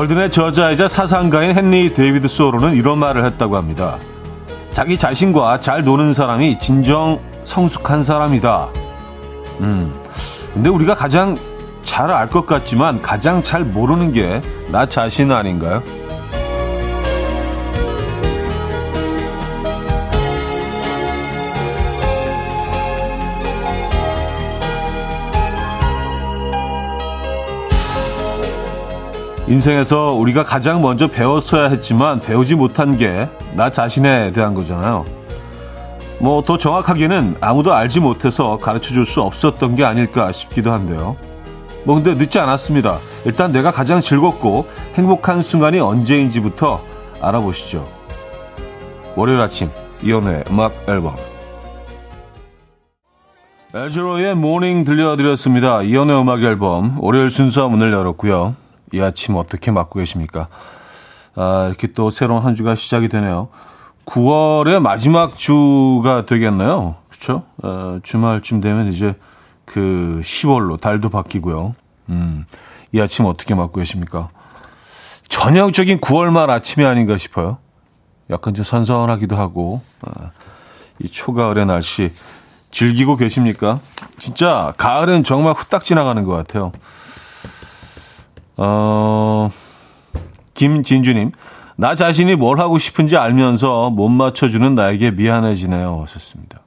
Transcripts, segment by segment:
월든의 저자이자 사상가인 헨리 데이비드 소로는 이런 말을 했다고 합니다. 자기 자신과 잘 노는 사람이 진정 성숙한 사람이다. 음. 근데 우리가 가장 잘 알 것 같지만 가장 잘 모르는 게 나 자신 아닌가요? 인생에서 우리가 가장 먼저 배웠어야 했지만 배우지 못한 게 나 자신에 대한 거잖아요. 뭐 더 정확하게는 아무도 알지 못해서 가르쳐 줄 수 없었던 게 아닐까 싶기도 한데요. 뭐 근데 늦지 않았습니다. 일단 내가 가장 즐겁고 행복한 순간이 언제인지부터 알아보시죠. 월요일 아침 이현우의 음악 앨범 알 자로의 Mornin' 들려드렸습니다. 이현우의 음악 앨범 월요일 순서 문을 열었고요. 이 아침 어떻게 맞고 계십니까? 아, 이렇게 또 새로운 한 주가 시작이 되네요. 9월의 마지막 주가 되겠네요. 그렇죠? 어, 주말쯤 되면 이제 그 10월로 달도 바뀌고요. 음, 이 아침 어떻게 맞고 계십니까? 전형적인 9월 말 아침이 아닌가 싶어요. 약간 좀 선선하기도 하고 아, 이 초가을의 날씨 즐기고 계십니까? 진짜 가을은 정말 후딱 지나가는 것 같아요. 어, 김진주님, 나 자신이 뭘 하고 싶은지 알면서 못 맞춰주는 나에게 미안해지네요. 하셨습니다.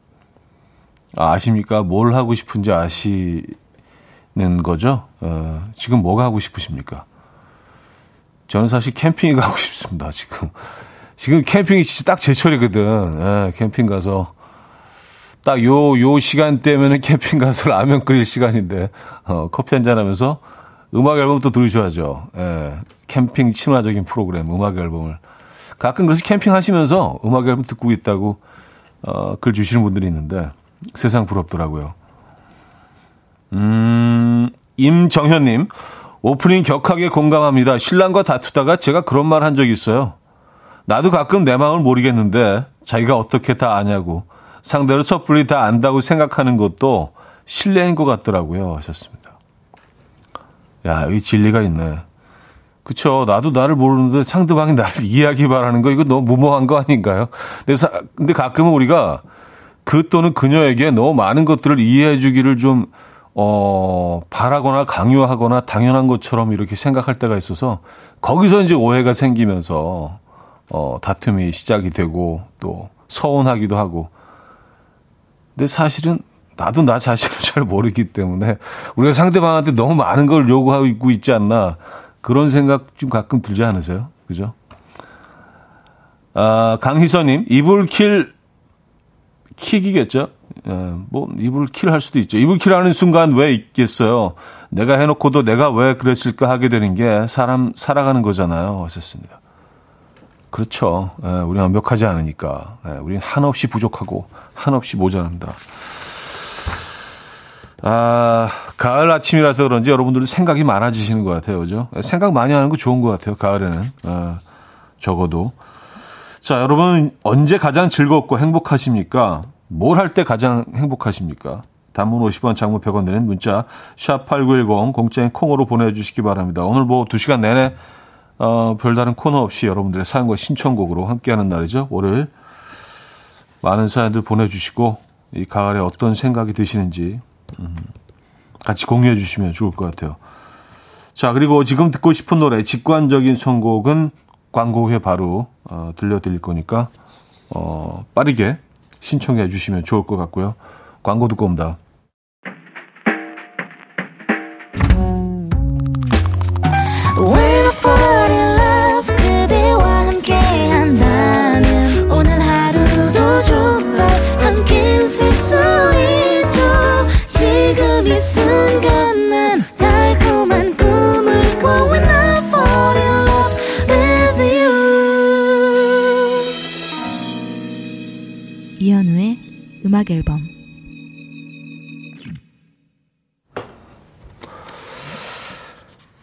아, 아십니까? 뭘 하고 싶은지 아시는 거죠? 어, 지금 뭐가 하고 싶으십니까? 저는 사실 캠핑이 가고 싶습니다, 지금. 지금 캠핑이 진짜 딱 제철이거든. 예, 캠핑 가서. 딱 요, 요 시간대면은 캠핑 가서 라면 끓일 시간인데, 어, 커피 한잔 하면서 음악 앨범도 들으셔야죠. 예. 캠핑 친화적인 프로그램, 음악 앨범을. 가끔 그래서 캠핑 하시면서 음악 앨범 듣고 있다고, 어, 글 주시는 분들이 있는데, 세상 부럽더라고요. 음, 임정현님, 오프닝 격하게 공감합니다. 신랑과 다투다가 제가 그런 말 한 적이 있어요. 나도 가끔 내 마음을 모르겠는데, 자기가 어떻게 다 아냐고, 상대를 섣불리 다 안다고 생각하는 것도 신뢰인 것 같더라고요. 하셨습니다. 야, 이 진리가 있네. 그쵸. 나도 나를 모르는데 상대방이 나를 이해하기 바라는 거, 이거 너무 무모한 거 아닌가요? 근데, 사, 근데 가끔은 우리가 그 또는 그녀에게 너무 많은 것들을 이해해 주기를 좀, 어, 바라거나 강요하거나 당연한 것처럼 이렇게 생각할 때가 있어서 거기서 이제 오해가 생기면서, 어, 다툼이 시작이 되고 또 서운하기도 하고. 근데 사실은 나도 나 자신을 잘 모르기 때문에 우리가 상대방한테 너무 많은 걸 요구하고 있지 않나 그런 생각 좀 가끔 들지 않으세요? 그죠? 아, 강희선님, 이불킬 킥이겠죠? 예, 뭐, 이불킬 할 수도 있죠. 이불킬 하는 순간 왜 있겠어요? 내가 해놓고도 내가 왜 그랬을까 하게 되는 게 사람 살아가는 거잖아요. 하셨습니다. 그렇죠. 예, 우리 완벽하지 않으니까. 예, 우리는 한없이 부족하고 한없이 모자랍니다. 아, 가을 아침이라서 그런지 여러분들도 생각이 많아지시는 것 같아요. 그죠? 생각 많이 하는 거 좋은 것 같아요. 가을에는. 아, 적어도. 자, 여러분 언제 가장 즐겁고 행복하십니까? 뭘 할 때 가장 행복하십니까? 단문 50원, 장문 100원 되는 문자 샵8910 공짜인 콩으로 보내주시기 바랍니다. 오늘 뭐 2시간 내내 어, 별다른 코너 없이 여러분들의 사연과 신청곡으로 함께하는 날이죠. 월요일 많은 사연들 보내주시고 이 가을에 어떤 생각이 드시는지 음, 같이 공유해 주시면 좋을 것 같아요. 자, 그리고 지금 듣고 싶은 노래, 직관적인 선곡은 광고 후에 바로 어, 들려드릴 거니까 어, 빠르게 신청해 주시면 좋을 것 같고요. 광고 듣고 옵니다.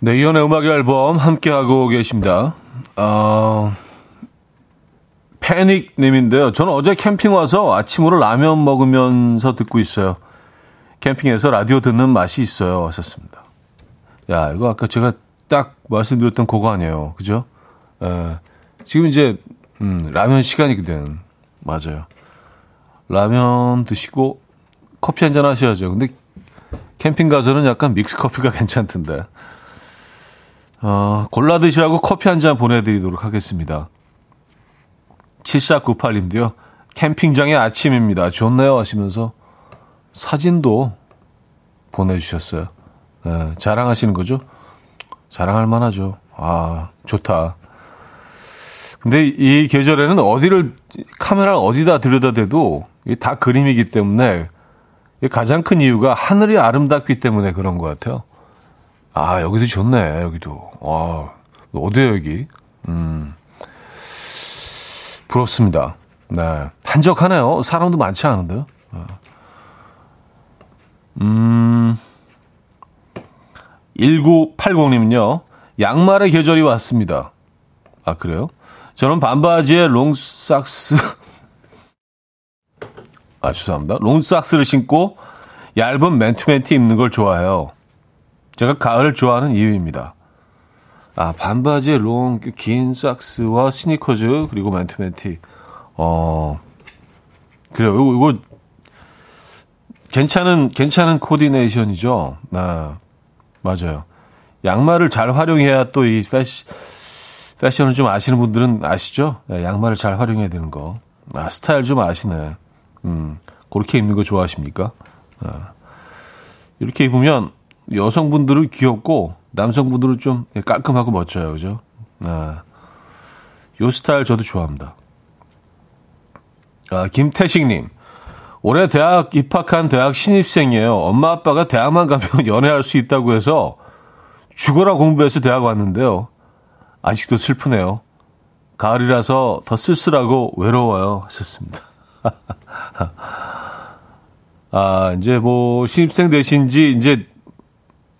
네, 이연의 음악 앨범 함께하고 계십니다. 어, 패닉님인데요. 저는 어제 캠핑 와서 아침으로 라면 먹으면서 듣고 있어요. 캠핑에서 라디오 듣는 맛이 있어요. 왔었습니다. 야, 이거 아까 제가 딱 말씀드렸던 그거 아니에요. 그죠? 에, 지금 이제, 음, 라면 시간이거든. 맞아요. 라면 드시고 커피 한 잔 하셔야죠. 근데 캠핑 가서는 약간 믹스 커피가 괜찮던데. 어, 골라 드시라고 커피 한 잔 보내드리도록 하겠습니다. 7498님도요. 캠핑장의 아침입니다. 좋네요 하시면서 사진도 보내주셨어요. 네, 자랑하시는 거죠? 자랑할 만하죠. 아, 좋다. 근데 이 계절에는 어디를, 카메라를 어디다 들여다 대도 다 그림이기 때문에 가장 큰 이유가 하늘이 아름답기 때문에 그런 것 같아요. 아, 여기도 좋네, 여기도. 와, 어디야, 여기? 음. 부럽습니다. 네. 한적하네요. 사람도 많지 않은데요. 네. 음. 1980님은요, 양말의 계절이 왔습니다. 아, 그래요? 저는 반바지에 long socks, 아, 죄송합니다. long socks를 신고 얇은 맨투맨티 입는 걸 좋아해요. 제가 가을을 좋아하는 이유입니다. 아, 반바지에 long, 긴 socks와 스니커즈, 그리고 맨투맨티. 어, 그래요. 이거, 이거, 괜찮은, 괜찮은 코디네이션이죠. 아, 맞아요. 양말을 잘 활용해야 또 이 패시, 패션을 좀 아시는 분들은 아시죠? 네, 양말을 잘 활용해야 되는 거. 아, 스타일 좀 아시네. 음, 그렇게 입는 거 좋아하십니까? 아, 이렇게 입으면 여성분들은 귀엽고 남성분들은 좀 깔끔하고 멋져요. 그죠? 아, 요 스타일 저도 좋아합니다. 아, 김태식님. 올해 대학 입학한 대학 신입생이에요. 엄마 아빠가 대학만 가면 연애할 수 있다고 해서 죽어라 공부해서 대학 왔는데요. 아직도 슬프네요. 가을이라서 더 쓸쓸하고 외로워요. 하셨습니다. 아, 이제 뭐, 신입생 되신 지 이제,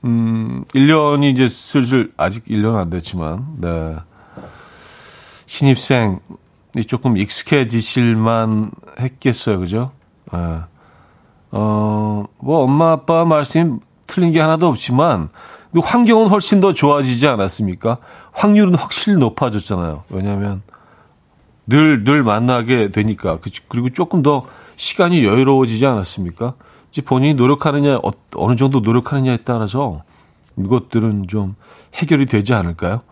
음, 1년이 이제 슬슬, 아직 1년 안 됐지만, 네. 신입생이 조금 익숙해지실만 했겠어요. 그죠? 네. 어, 뭐, 엄마, 아빠 말씀이 틀린 게 하나도 없지만, 환경은 훨씬 더 좋아지지 않았습니까? 확률은 확실히 높아졌잖아요. 왜냐하면 늘, 늘 만나게 되니까. 그리고 조금 더 시간이 여유로워지지 않았습니까? 본인이 노력하느냐, 어, 어느 정도 노력하느냐에 따라서 이것들은 좀 해결이 되지 않을까요?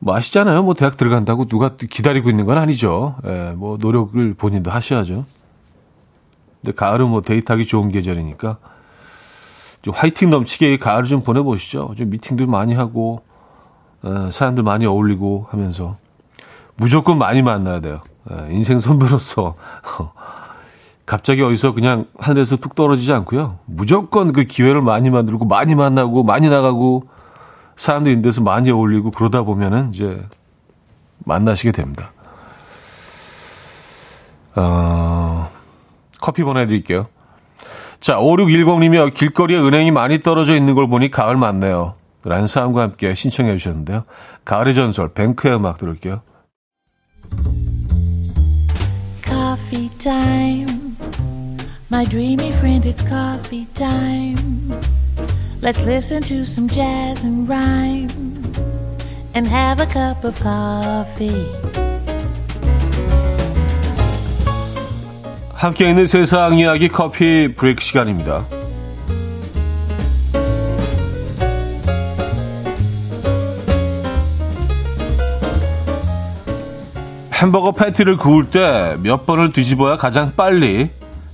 뭐 아시잖아요. 뭐 대학 들어간다고 누가 기다리고 있는 건 아니죠. 예, 뭐 노력을 본인도 하셔야죠. 근데 가을은 뭐 데이트하기 좋은 계절이니까 좀 화이팅 넘치게 가을을 좀 보내보시죠. 좀 미팅도 많이 하고, 에, 사람들 많이 어울리고 하면서. 무조건 많이 만나야 돼요. 에, 인생 선배로서. 갑자기 어디서 그냥 하늘에서 뚝 떨어지지 않고요. 무조건 그 기회를 많이 만들고, 많이 만나고, 많이 나가고, 사람들 있는 데서 많이 어울리고, 그러다 보면은 이제 만나시게 됩니다. 어, 커피 보내드릴게요. 자, 5610님이 길거리에 은행이 많이 떨어져 있는 걸 보니 가을 맞네요. 라는 사람과 함께 신청해 주셨는데요. 가을의 전설, 뱅크의 음악 들을게요. Coffee time. My dreamy friend, it's coffee time. Let's listen to some jazz and rhyme and have a cup of coffee. 함께 있는 세상 이야기 커피 브레이크 시간입니다. 햄버거 패티를 구울 때 몇 번을 뒤집어야 가장 빨리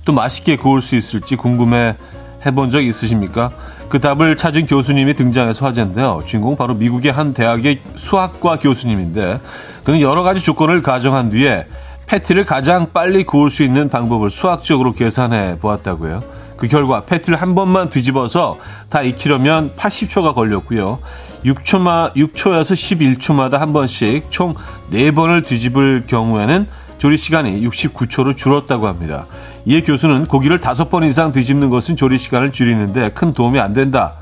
또 맛있게 구울 수 있을지 궁금해 해본 적 있으십니까? 그 답을 찾은 교수님이 등장해서 화제인데요. 주인공 바로 미국의 한 대학의 수학과 교수님인데 그는 여러 가지 조건을 가정한 뒤에 패티를 가장 빨리 구울 수 있는 방법을 수학적으로 계산해 보았다고요. 그 결과 패티를 한 번만 뒤집어서 다 익히려면 80초가 걸렸고요. 6초마, 6초에서 11초마다 한 번씩 총 4번을 뒤집을 경우에는 조리 시간이 69초로 줄었다고 합니다. 이에 교수는 고기를 다섯 번 이상 뒤집는 것은 조리 시간을 줄이는데 큰 도움이 안 된다.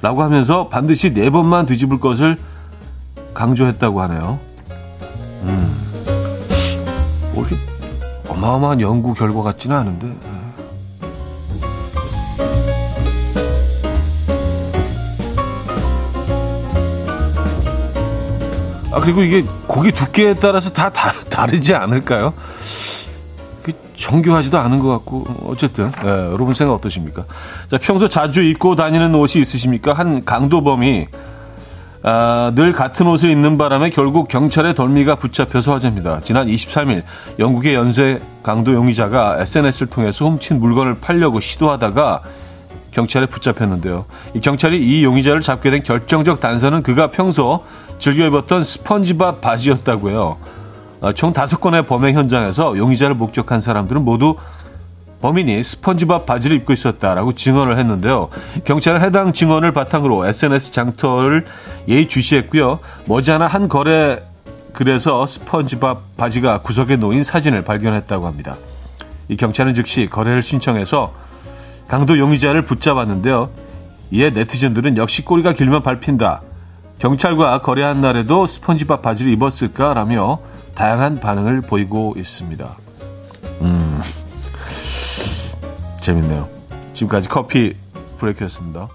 라고 하면서 반드시 네 번만 뒤집을 것을 강조했다고 하네요. 음. 뭐 이게 어마어마한 연구 결과 같지는 않은데. 예. 아, 그리고 이게 고기 두께에 따라서 다, 다 다르지 않을까요? 그 정교하지도 않은 것 같고, 어쨌든, 네, 여러분 생각 어떠십니까? 자, 평소 자주 입고 다니는 옷이 있으십니까? 한 강도범이, 아, 늘 같은 옷을 입는 바람에 결국 경찰의 덜미가 붙잡혀서 화제입니다. 지난 23일 영국의 연쇄 강도 용의자가 SNS를 통해서 훔친 물건을 팔려고 시도하다가 경찰에 붙잡혔는데요. 이 경찰이 이 용의자를 잡게 된 결정적 단서는 그가 평소 즐겨 입었던 스펀지밥 바지였다고요. 아, 총 다섯 건의 범행 현장에서 용의자를 목격한 사람들은 모두 범인이 스펀지밥 바지를 입고 있었다라고 증언을 했는데요. 경찰은 해당 증언을 바탕으로 SNS 장터를 예의주시했고요. 머지않아 한 거래 글에서 스펀지밥 바지가 구석에 놓인 사진을 발견했다고 합니다. 이 경찰은 즉시 거래를 신청해서 강도 용의자를 붙잡았는데요. 이에 네티즌들은 역시 꼬리가 길면 밟힌다. 경찰과 거래한 날에도 스펀지밥 바지를 입었을까라며 다양한 반응을 보이고 있습니다. 음, 재밌네요. 지금까지 커피 브레이크였습니다.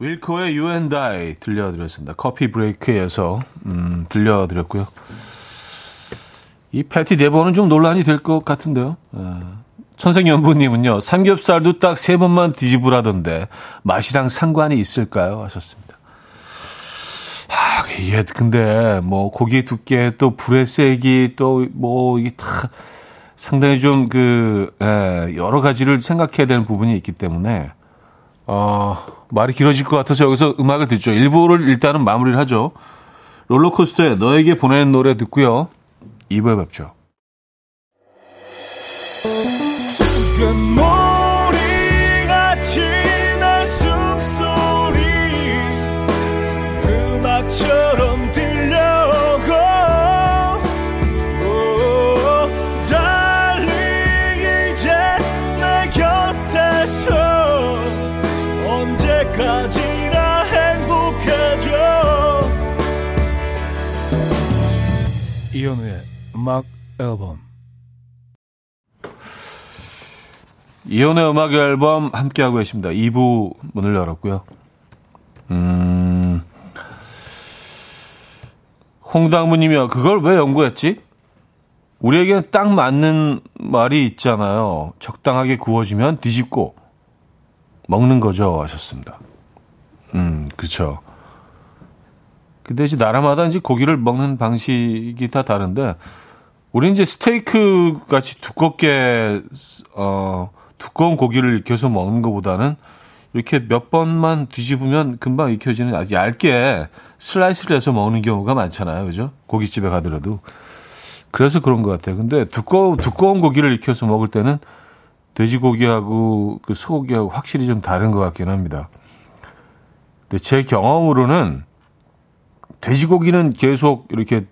윌코의 You and I 들려드렸습니다. 커피 브레이크에서 음, 들려드렸고요. 이 패티 네번은 좀 논란이 될 것 같은데요. 아. 천생연부님은요, 삼겹살도 딱 세 번만 뒤집으라던데, 맛이랑 상관이 있을까요? 하셨습니다. 아, 예, 근데, 뭐, 고기 두께, 또 불의 세기, 또, 뭐, 이게 다 상당히 좀 그, 예, 여러 가지를 생각해야 되는 부분이 있기 때문에, 어, 말이 길어질 것 같아서 여기서 음악을 듣죠. 일부를 일단은 마무리를 하죠. 롤러코스터에 너에게 보내는 노래 듣고요. 2부에 뵙죠. 처럼 들려오고 달리 이제 내 곁에서 언제까지나 행복해져 이현우의 음악 앨범 이혼의 음악 앨범 함께하고 계십니다. 2부 문을 열었고요. 음, 홍당무님이요. 그걸 왜 연구했지? 우리에게 딱 맞는 말이 있잖아요. 적당하게 구워지면 뒤집고 먹는 거죠. 하셨습니다. 음, 그쵸. 근데 이제 나라마다 이제 고기를 먹는 방식이 다 다른데, 우리 이제 스테이크 같이 두껍게, 어, 두꺼운 고기를 익혀서 먹는 것보다는 이렇게 몇 번만 뒤집으면 금방 익혀지는 아주 얇게 슬라이스를 해서 먹는 경우가 많잖아요. 그죠? 고깃집에 가더라도. 그래서 그런 것 같아요. 근데 두꺼, 두꺼운 고기를 익혀서 먹을 때는 돼지고기하고 그 소고기하고 확실히 좀 다른 것 같긴 합니다. 근데 제 경험으로는 돼지고기는 계속 이렇게,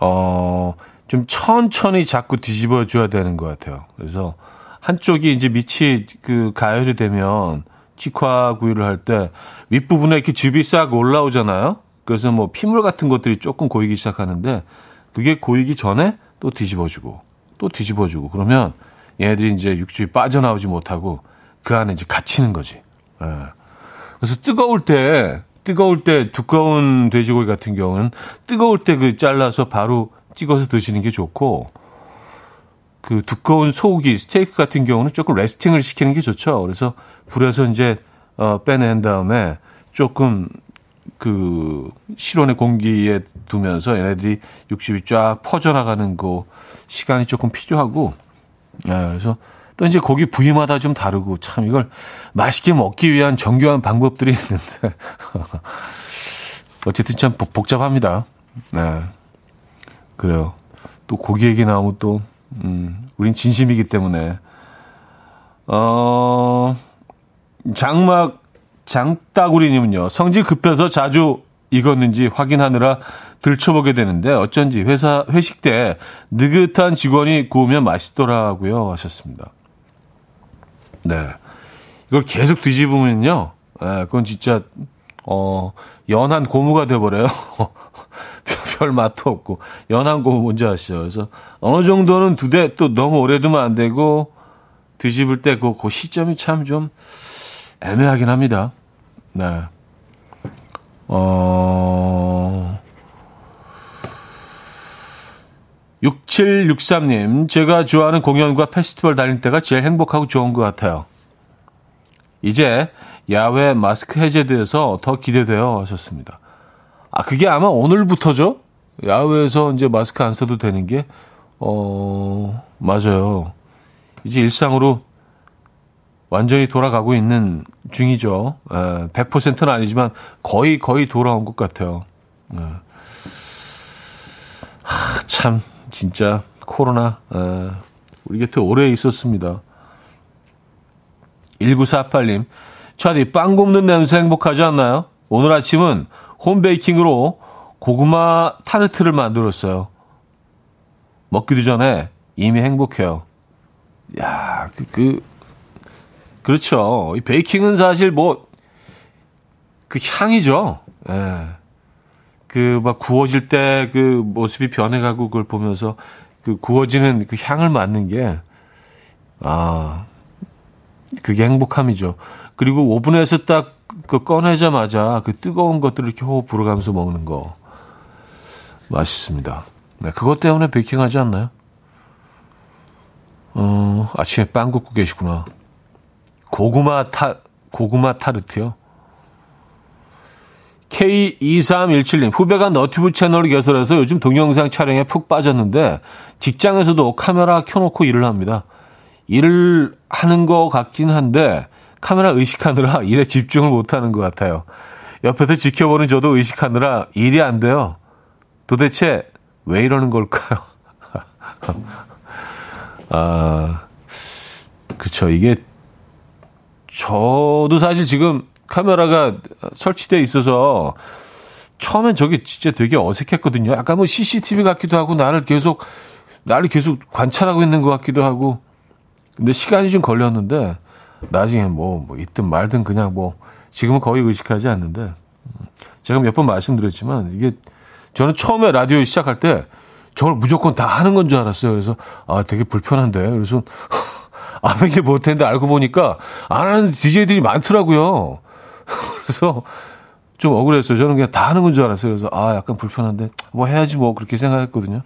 어, 좀 천천히 자꾸 뒤집어 줘야 되는 것 같아요. 그래서 한쪽이 이제 밑이 그 가열이 되면 직화 구이를 할 때 윗부분에 이렇게 즙이 싹 올라오잖아요. 그래서 뭐 피물 같은 것들이 조금 고이기 시작하는데 그게 고이기 전에 또 뒤집어주고 또 뒤집어주고 그러면 얘네들이 이제 육즙이 빠져나오지 못하고 그 안에 이제 갇히는 거지. 예. 그래서 뜨거울 때 뜨거울 때 두꺼운 돼지고기 같은 경우는 뜨거울 때 그 잘라서 바로 찍어서 드시는 게 좋고 그 두꺼운 소고기, 스테이크 같은 경우는 조금 레스팅을 시키는 게 좋죠. 그래서 불에서 이제 어, 빼낸 다음에 조금 그 실온의 공기에 두면서 얘네들이 육즙이 쫙 퍼져나가는 그 시간이 조금 필요하고, 네, 그래서 또 이제 고기 부위마다 좀 다르고 참 이걸 맛있게 먹기 위한 정교한 방법들이 있는데 어쨌든 참 복잡합니다. 네, 그래요. 또 고기 얘기 나오면 또 음, 우린 진심이기 때문에. 어, 장막, 장따구리님은요, 성질 급해서 자주 익었는지 확인하느라 들춰보게 되는데 어쩐지 회사, 회식 때 느긋한 직원이 구우면 맛있더라고요. 하셨습니다. 네. 이걸 계속 뒤집으면요, 네, 그건 진짜, 어, 연한 고무가 돼버려요. 별 맛도 없고 연한 거 뭔지 아시죠? 그래서 어느 정도는 두 대 또 너무 오래 두면 안 되고 드집을 때그 그 시점이 참 좀 애매하긴 합니다. 네. 어, 6763님, 제가 좋아하는 공연과 페스티벌 다닐 때가 제일 행복하고 좋은 것 같아요. 이제 야외 마스크 해제돼서 더 기대돼요 하셨습니다. 아, 그게 아마 오늘부터죠? 야외에서 이제 마스크 안 써도 되는 게, 어, 맞아요. 이제 일상으로 완전히 돌아가고 있는 중이죠. 에, 100%는 아니지만 거의, 거의 돌아온 것 같아요. 에. 하, 참, 진짜, 코로나, 에, 우리 곁에 오래 있었습니다. 1948님, 차디, 빵 굽는 냄새 행복하지 않나요? 오늘 아침은 홈베이킹으로 고구마 타르트를 만들었어요. 먹기도 전에 이미 행복해요. 야, 그, 그, 그렇죠. 이 베이킹은 사실 뭐, 그 향이죠. 예. 그, 막 구워질 때 그 모습이 변해가고 그걸 보면서 그 구워지는 그 향을 맡는 게, 아, 그게 행복함이죠. 그리고 오븐에서 딱 그 꺼내자마자 그 뜨거운 것들을 이렇게 호흡 불어가면서 먹는 거. 맛있습니다. 네, 그것 때문에 베이킹 하지 않나요? 어, 아침에 빵 굽고 계시구나. 고구마 타, 고구마 타르트요? K2317님, 후배가 너튜브 채널을 개설해서 요즘 동영상 촬영에 푹 빠졌는데, 직장에서도 카메라 켜놓고 일을 합니다. 일을 하는 것 같긴 한데, 카메라 의식하느라 일에 집중을 못하는 것 같아요. 옆에서 지켜보는 저도 의식하느라 일이 안 돼요. 도대체 왜 이러는 걸까요? 아, 그쵸. 이게, 저도 사실 지금 카메라가 설치되어 있어서 처음엔 저게 진짜 되게 어색했거든요. 약간 뭐 CCTV 같기도 하고 나를 계속, 나를 계속 관찰하고 있는 것 같기도 하고. 근데 시간이 좀 걸렸는데 나중에 뭐, 뭐 있든 말든 그냥 뭐 지금은 거의 의식하지 않는데 제가 몇 번 말씀드렸지만 이게 저는 처음에 라디오 시작할 때 저걸 무조건 다 하는 건 줄 알았어요. 그래서 아 되게 불편한데 그래서 안 하게 못했는데 알고 보니까 안 하는 DJ들이 많더라고요. 그래서 좀 억울했어요. 저는 그냥 다 하는 건 줄 알았어요. 그래서 아 약간 불편한데 뭐 해야지 뭐 그렇게 생각했거든요.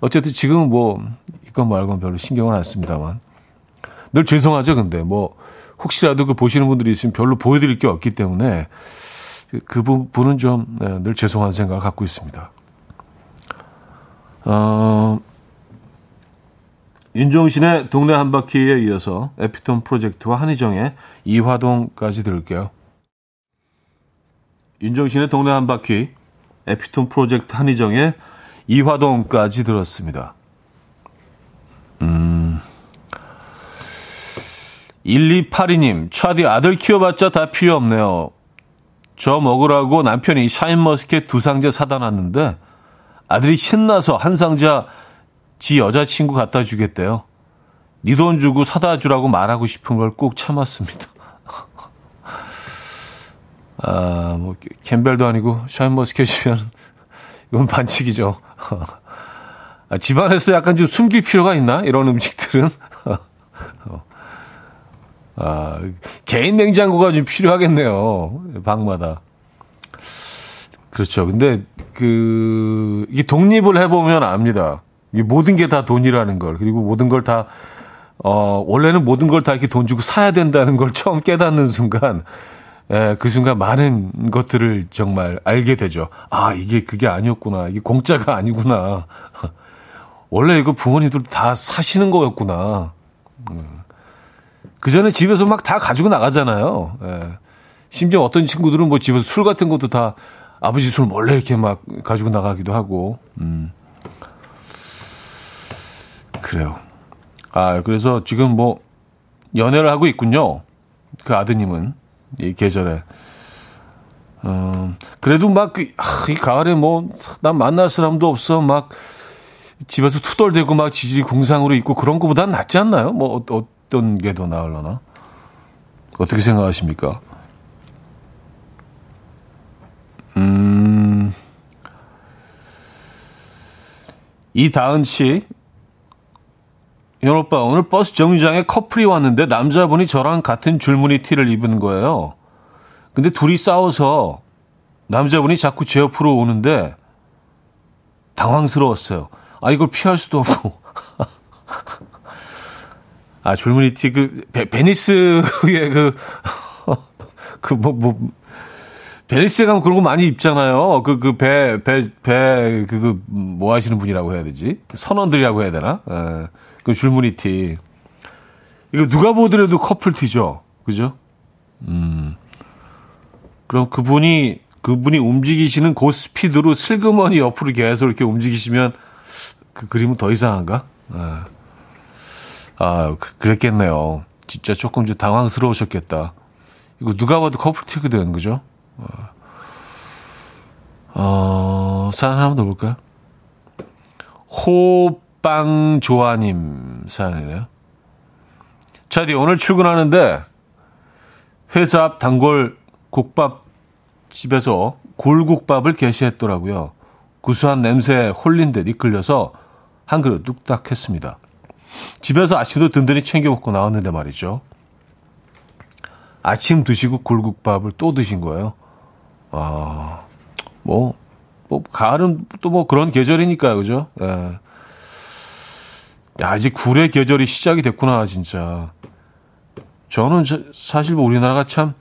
어쨌든 지금은 뭐 이건 말고는 별로 신경은 안 씁니다만 늘 죄송하죠. 근데 뭐 혹시라도 그 보시는 분들이 있으면 별로 보여드릴 게 없기 때문에 그, 그 부분은 좀늘 네, 죄송한 생각을 갖고 있습니다. 어, 윤종신의 동네 한 바퀴에 이어서 에피톤 프로젝트와 한희정의 이화동까지 들을게요. 윤종신의 동네 한 바퀴, 에피톤 프로젝트 한희정의 이화동까지 들었습니다. 음. 1282님, 차디 아들 키워봤자 다 필요 없네요. 저 먹으라고 남편이 샤인머스켓 두 상자 사다 놨는데 아들이 신나서 한 상자 지 여자친구 갖다 주겠대요. 네 돈 주고 사다 주라고 말하고 싶은 걸 꼭 참았습니다. 아, 뭐 캠벨도 아니고 샤인머스켓이면 이건 반칙이죠. 아, 집안에서 약간 좀 숨길 필요가 있나? 이런 음식들은. 아, 개인 냉장고가 좀 필요하겠네요. 방마다. 그렇죠. 근데 그 이게 독립을 해보면 압니다. 이 모든 게 다 돈이라는 걸 그리고 모든 걸 다 어, 원래는 모든 걸 다 이렇게 돈 주고 사야 된다는 걸 처음 깨닫는 순간, 에, 그 순간 많은 것들을 정말 알게 되죠. 아, 이게 그게 아니었구나. 이게 공짜가 아니구나. 원래 이거 부모님들 다 사시는 거였구나. 음. 그 전에 집에서 막 다 가지고 나가잖아요. 예. 심지어 어떤 친구들은 뭐 집에서 술 같은 것도 다 아버지 술 몰래 이렇게 막 가지고 나가기도 하고. 음. 그래요. 아, 그래서 지금 뭐 연애를 하고 있군요. 그 아드님은 이 계절에. 음, 그래도 막, 그, 아, 이 가을에 뭐, 난 만날 사람도 없어. 막, 집에서 투덜대고 막 지질이 궁상으로 있고 그런 거보단 낫지 않나요? 뭐, 어, 어 어떤 게 더 나을려나? 어떻게 생각하십니까? 음, 이다은 씨, 현 오빠, 오늘 버스 정류장에 커플이 왔는데 남자분이 저랑 같은 줄무늬 티를 입은 거예요. 근데 둘이 싸워서 남자분이 자꾸 제 옆으로 오는데 당황스러웠어요. 아, 이걸 피할 수도 없고. 아, 줄무늬 티, 그, 베, 베니스의 그, 그, 뭐, 뭐, 베니스에 가면 그런 거 많이 입잖아요. 그, 그, 배, 배, 배, 그, 그, 뭐 하시는 분이라고 해야 되지? 선원들이라고 해야 되나? 예. 그 줄무늬 티. 이거 누가 보더라도 커플 티죠. 그죠? 음. 그럼 그분이, 그분이 움직이시는 그 스피드로 슬그머니 옆으로 계속 이렇게 움직이시면 그 그림은 더 이상한가? 아, 아 그랬겠네요. 진짜 조금 좀 당황스러우셨겠다. 이거 누가 봐도 커플 티거든, 그죠? 어, 어 사연 한번 더 볼까요? 호빵조아님 사연이네요. 차디, 오늘 출근하는데 회사 앞 단골 국밥 집에서 굴국밥을 게시했더라고요. 구수한 냄새에 홀린 듯 이끌려서 한 그릇 뚝딱 했습니다. 집에서 아침도 든든히 챙겨 먹고 나왔는데 말이죠. 아침 드시고 굴국밥을 또 드신 거예요. 아, 뭐, 뭐, 가을은 또 뭐 그런 계절이니까요, 그죠? 예. 야, 이제 굴의 계절이 시작이 됐구나, 진짜. 저는 사실 뭐 우리나라가 참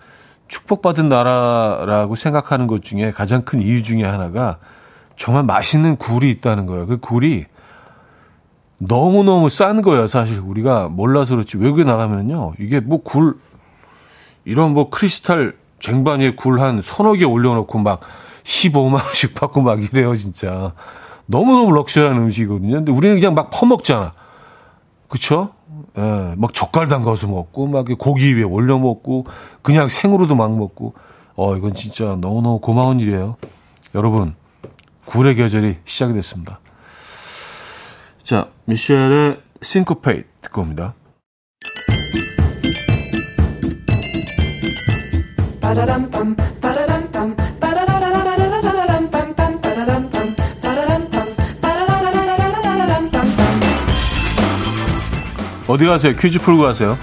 축복받은 나라라고 생각하는 것 중에 가장 큰 이유 중에 하나가 정말 맛있는 굴이 있다는 거예요. 그 굴이 너무너무 싼 거예요, 사실. 우리가 몰라서 그렇지. 외국에 나가면요. 이게 뭐 굴, 이런 뭐 크리스탈 쟁반 위에 굴 한 서너 개 올려놓고 막 15만원씩 받고 막 이래요, 진짜. 너무너무 럭셔리한 음식이거든요. 근데 우리는 그냥 막 퍼먹잖아. 그쵸? 예, 막 젓갈 담가서 먹고, 막 고기 위에 올려 먹고, 그냥 생으로도 막 먹고, 어, 이건 진짜 너무너무 고마운 일이에요. 여러분, 굴의 계절이 시작이 됐습니다. 자, 미셸의 싱코페이 듣고 옵니다. 어디 가세요? 퀴즈 풀고 가세요.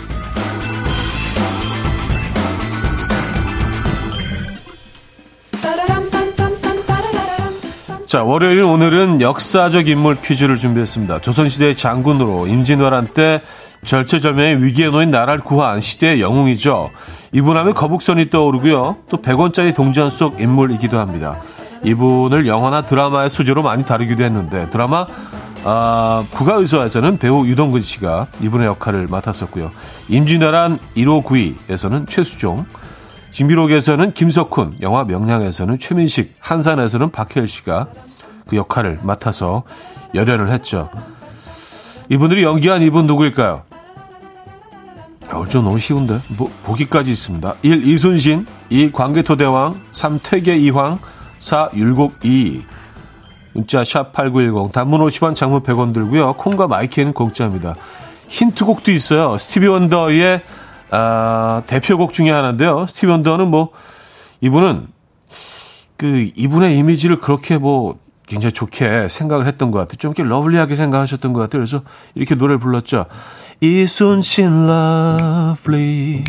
자, 월요일 오늘은 역사적 인물 퀴즈를 준비했습니다. 조선시대 장군으로 임진왜란 때 절체절명의 위기에 놓인 나라를 구한 시대의 영웅이죠. 이분 하면 거북선이 떠오르고요. 또 100원짜리 동전 속 인물이기도 합니다. 이분을 영화나 드라마의 소재로 많이 다루기도 했는데 드라마 아, 국가의서에서는 배우 유동근 씨가 이분의 역할을 맡았었고요. 임진왜란 1호 9위에서는 최수종, 진비록에서는 김석훈, 영화 명량에서는 최민식, 한산에서는 박해일 씨가 그 역할을 맡아서 열연을 했죠. 이분들이 연기한 이분 누구일까요? 아, 좀 너무 쉬운데. 뭐, 보기까지 있습니다. 1. 이순신, 2. 광개토대왕, 3. 퇴계 이황, 4. 율곡 이 문자 샵 8910 단문 50원 장문 100원 들고요. 콩과 마이케이는 공짜입니다. 힌트곡도 있어요. 스티비 원더의 아, 대표곡 중에 하나인데요. 스티비 원더는 뭐 이분은 그 이분의 이미지를 그렇게 뭐 굉장히 좋게 생각을 했던 것 같아요. 좀 이렇게 lovely하게 생각하셨던 것 같아요. 그래서 이렇게 노래를 불렀죠. Isn't She Lovely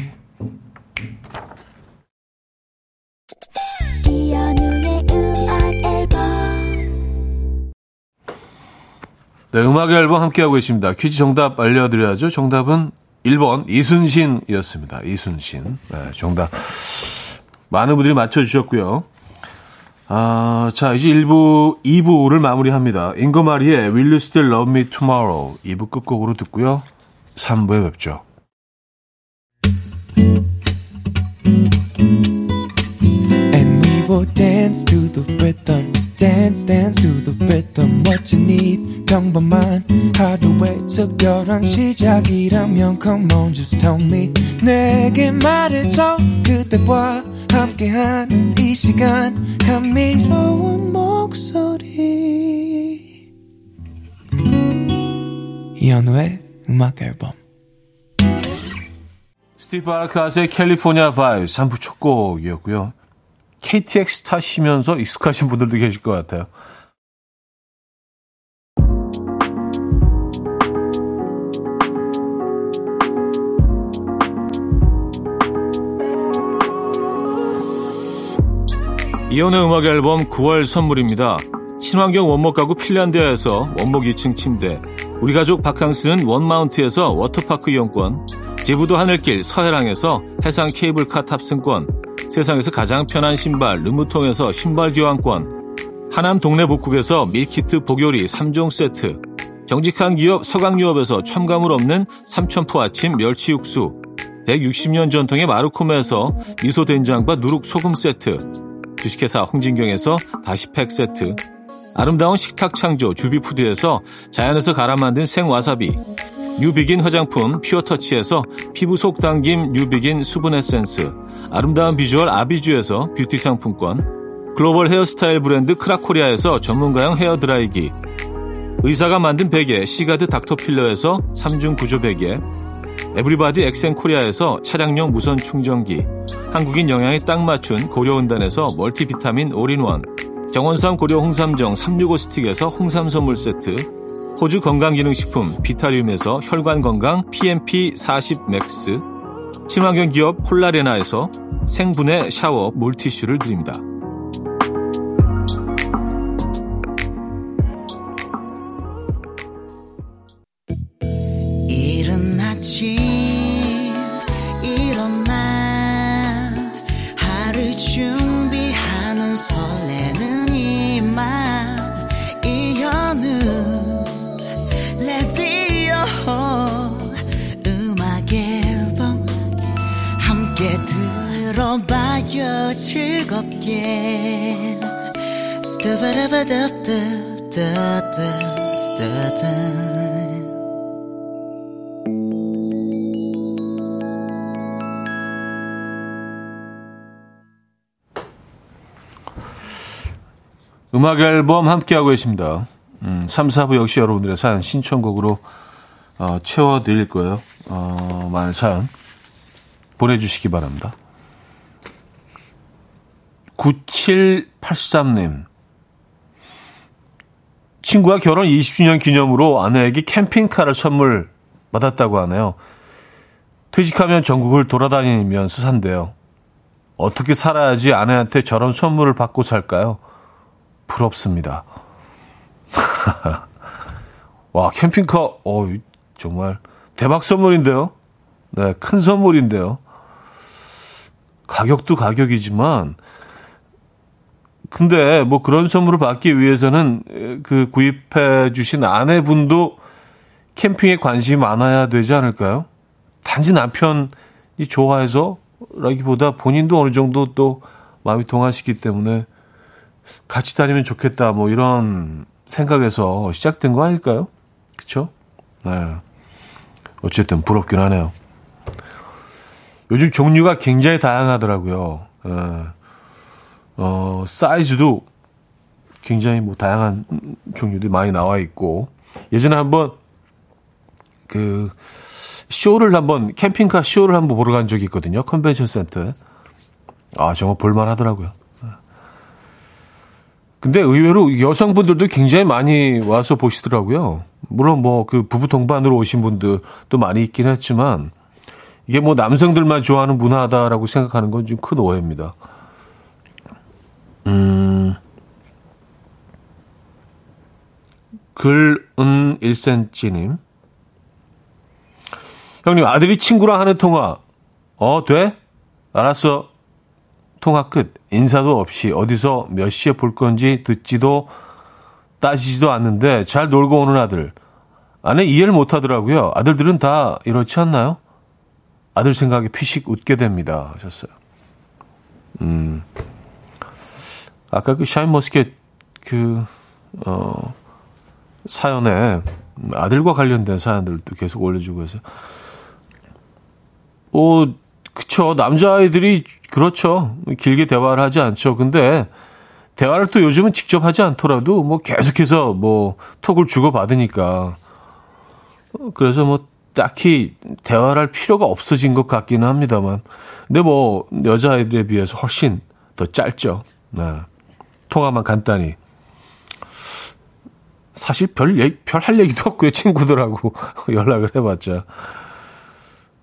네, 음악 앨범 함께하고 계십니다. 퀴즈 정답 알려드려야죠. 정답은 1번 이순신이었습니다. 이순신. 네, 정답. 많은 분들이 맞춰주셨고요. 아, 자, 이제 1부, 2부를 마무리합니다. 잉거마리의 Will You Still Love Me Tomorrow 2부 끝곡으로 듣고요. 3부에 뵙죠. Dance dance to the rhythm what you need. 평범한 하루의 특별한 시작이라면 come on just tell me. 내게 말해줘 그대와 함께한 이 시간. 감미로운 목소리. 이현우의 음악 앨범. 스티브 바라캇의 California Vibes 3부 첫 곡이었고요. KTX 타시면서 익숙하신 분들도 계실 것 같아요. 이연의 음악 앨범 9월 선물입니다. 친환경 원목 가구 핀란드에서 원목 2층 침대, 우리 가족 바캉스는 원마운트에서 워터파크 이용권, 제부도 하늘길 서해랑에서 해상 케이블카 탑승권, 세상에서 가장 편한 신발 르무통에서 신발 교환권, 하남 동네 복국에서 밀키트 복요리 3종 세트, 정직한 기업 서강유업에서 첨가물 없는 삼천포 아침 멸치 육수, 160년 전통의 마르코메에서 미소 된장과 누룩 소금 세트, 주식회사 홍진경에서 다시팩 세트, 아름다운 식탁 창조 주비푸드에서 자연에서 갈아 만든 생와사비, 뉴비긴 화장품 퓨어터치에서 피부 속 당김 뉴비긴 수분 에센스, 아름다운 비주얼 아비주에서 뷰티 상품권, 글로벌 헤어스타일 브랜드 크라코리아에서 전문가용 헤어드라이기, 의사가 만든 베개 시가드 닥터필러에서 3중 구조 베개, 에브리바디 엑센코리아에서 차량용 무선 충전기, 한국인 영양에 딱 맞춘 고려은단에서 멀티비타민 올인원, 정원삼 고려 홍삼정 365 스틱에서 홍삼 선물 세트, 호주 건강기능식품 비타리움에서 혈관건강 PMP 40 맥스, 친환경 기업 폴라레나에서 생분해 샤워 물티슈를 드립니다. 음악 앨범 함께하고 계십니다. 음, 3, 4부 역시 여러분들의 사연 신청곡으로 어, 채워드릴 거예요. 어, 많은 사연 보내주시기 바랍니다. 9783님. 친구가 결혼 20주년 기념으로 아내에게 캠핑카를 선물 받았다고 하네요. 퇴직하면 전국을 돌아다니면서 산대요. 어떻게 살아야지 아내한테 저런 선물을 받고 살까요? 부럽습니다. 와, 캠핑카, 어, 정말 대박 선물인데요? 네, 큰 선물인데요. 가격도 가격이지만, 근데 뭐 그런 선물을 받기 위해서는 그 구입해 주신 아내분도 캠핑에 관심이 많아야 되지 않을까요? 단지 남편이 좋아해서라기보다 본인도 어느 정도 또 마음이 동하시기 때문에 같이 다니면 좋겠다 뭐 이런 생각에서 시작된 거 아닐까요? 그쵸? 네. 어쨌든 부럽긴 하네요. 요즘 종류가 굉장히 다양하더라고요. 네. 어, 사이즈도 굉장히 뭐 다양한 종류들이 많이 나와 있고 예전에 한번 그 쇼를 한번 캠핑카 쇼를 한번 보러 간 적이 있거든요. 컨벤션 센터에. 아, 정말 볼만 하더라고요. 근데 의외로 여성분들도 굉장히 많이 와서 보시더라고요. 물론 뭐 그 부부 동반으로 오신 분들도 많이 있긴 했지만 이게 뭐 남성들만 좋아하는 문화다라고 생각하는 건 좀 큰 오해입니다. 음, 글은 1cm님. 형님, 아들이 친구랑 하는 통화. 어, 돼? 알았어. 통화 끝. 인사도 없이 어디서 몇 시에 볼 건지 듣지도 따지지도 않는데 잘 놀고 오는 아들. 아내 이해를 못 하더라고요. 아들들은 다 이렇지 않나요? 아들 생각에 피식 웃게 됩니다. 하셨어요. 음. 아까 그 샤인 머스켓 그, 어, 사연에 아들과 관련된 사연들도 계속 올려주고 해서, 어, 그쵸. 남자아이들이, 그렇죠. 길게 대화를 하지 않죠. 근데, 대화를 또 요즘은 직접 하지 않더라도, 뭐, 계속해서 뭐, 톡을 주고받으니까. 그래서 뭐, 딱히 대화를 할 필요가 없어진 것 같기는 합니다만. 근데 뭐, 여자아이들에 비해서 훨씬 더 짧죠. 네. 통화만 간단히. 사실 별, 별할 얘기도 없고요. 친구들하고 연락을 해봤자.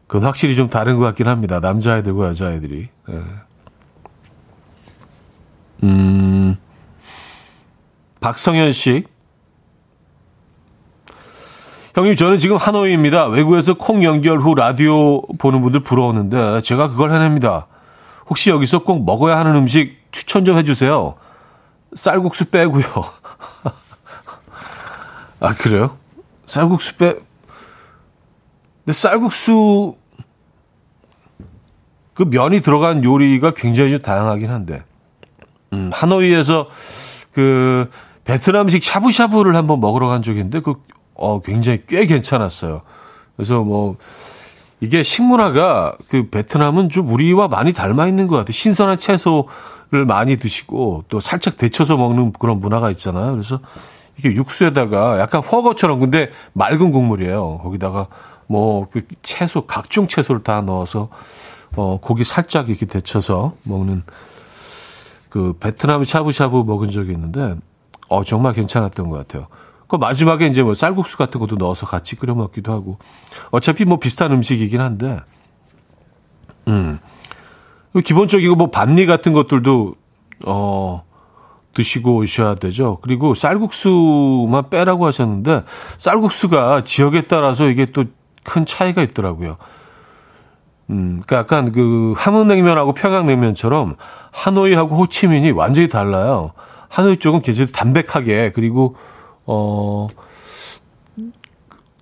그건 확실히 좀 다른 것 같긴 합니다. 남자아이들과 여자아이들이. 네. 음, 박성현 씨. 형님, 저는 지금 하노이입니다. 외국에서 콩 연결 후 라디오 보는 분들 부러웠는데 제가 그걸 해냅니다. 혹시 여기서 꼭 먹어야 하는 음식 추천 좀 해주세요. 쌀국수 빼고요. 아, 그래요? 쌀국수 빼, 근데 쌀국수, 그 면이 들어간 요리가 굉장히 좀 다양하긴 한데, 음, 하노이에서 그 베트남식 샤브샤브를 한번 먹으러 간 적이 있는데, 그, 어, 굉장히 꽤 괜찮았어요. 그래서 뭐, 이게 식문화가 그 베트남은 좀 우리와 많이 닮아 있는 것 같아요. 신선한 채소를 많이 드시고 또 살짝 데쳐서 먹는 그런 문화가 있잖아요. 그래서 이게 육수에다가 약간 허거처럼 근데 맑은 국물이에요. 거기다가 뭐 그 채소 각종 채소를 다 넣어서 어 고기 살짝 이렇게 데쳐서 먹는 그 베트남 샤브샤브 먹은 적이 있는데 어 정말 괜찮았던 것 같아요. 그 마지막에 이제 뭐 쌀국수 같은 것도 넣어서 같이 끓여 먹기도 하고 어차피 뭐 비슷한 음식이긴 한데 음 기본적이고 뭐 반미 같은 것들도 어 드시고 오셔야 되죠. 그리고 쌀국수만 빼라고 하셨는데 쌀국수가 지역에 따라서 이게 또 큰 차이가 있더라고요. 음, 그러니까 약간 그 함흥냉면하고 평양냉면처럼 하노이하고 호치민이 완전히 달라요. 하노이 쪽은 굉장히 담백하게 그리고 어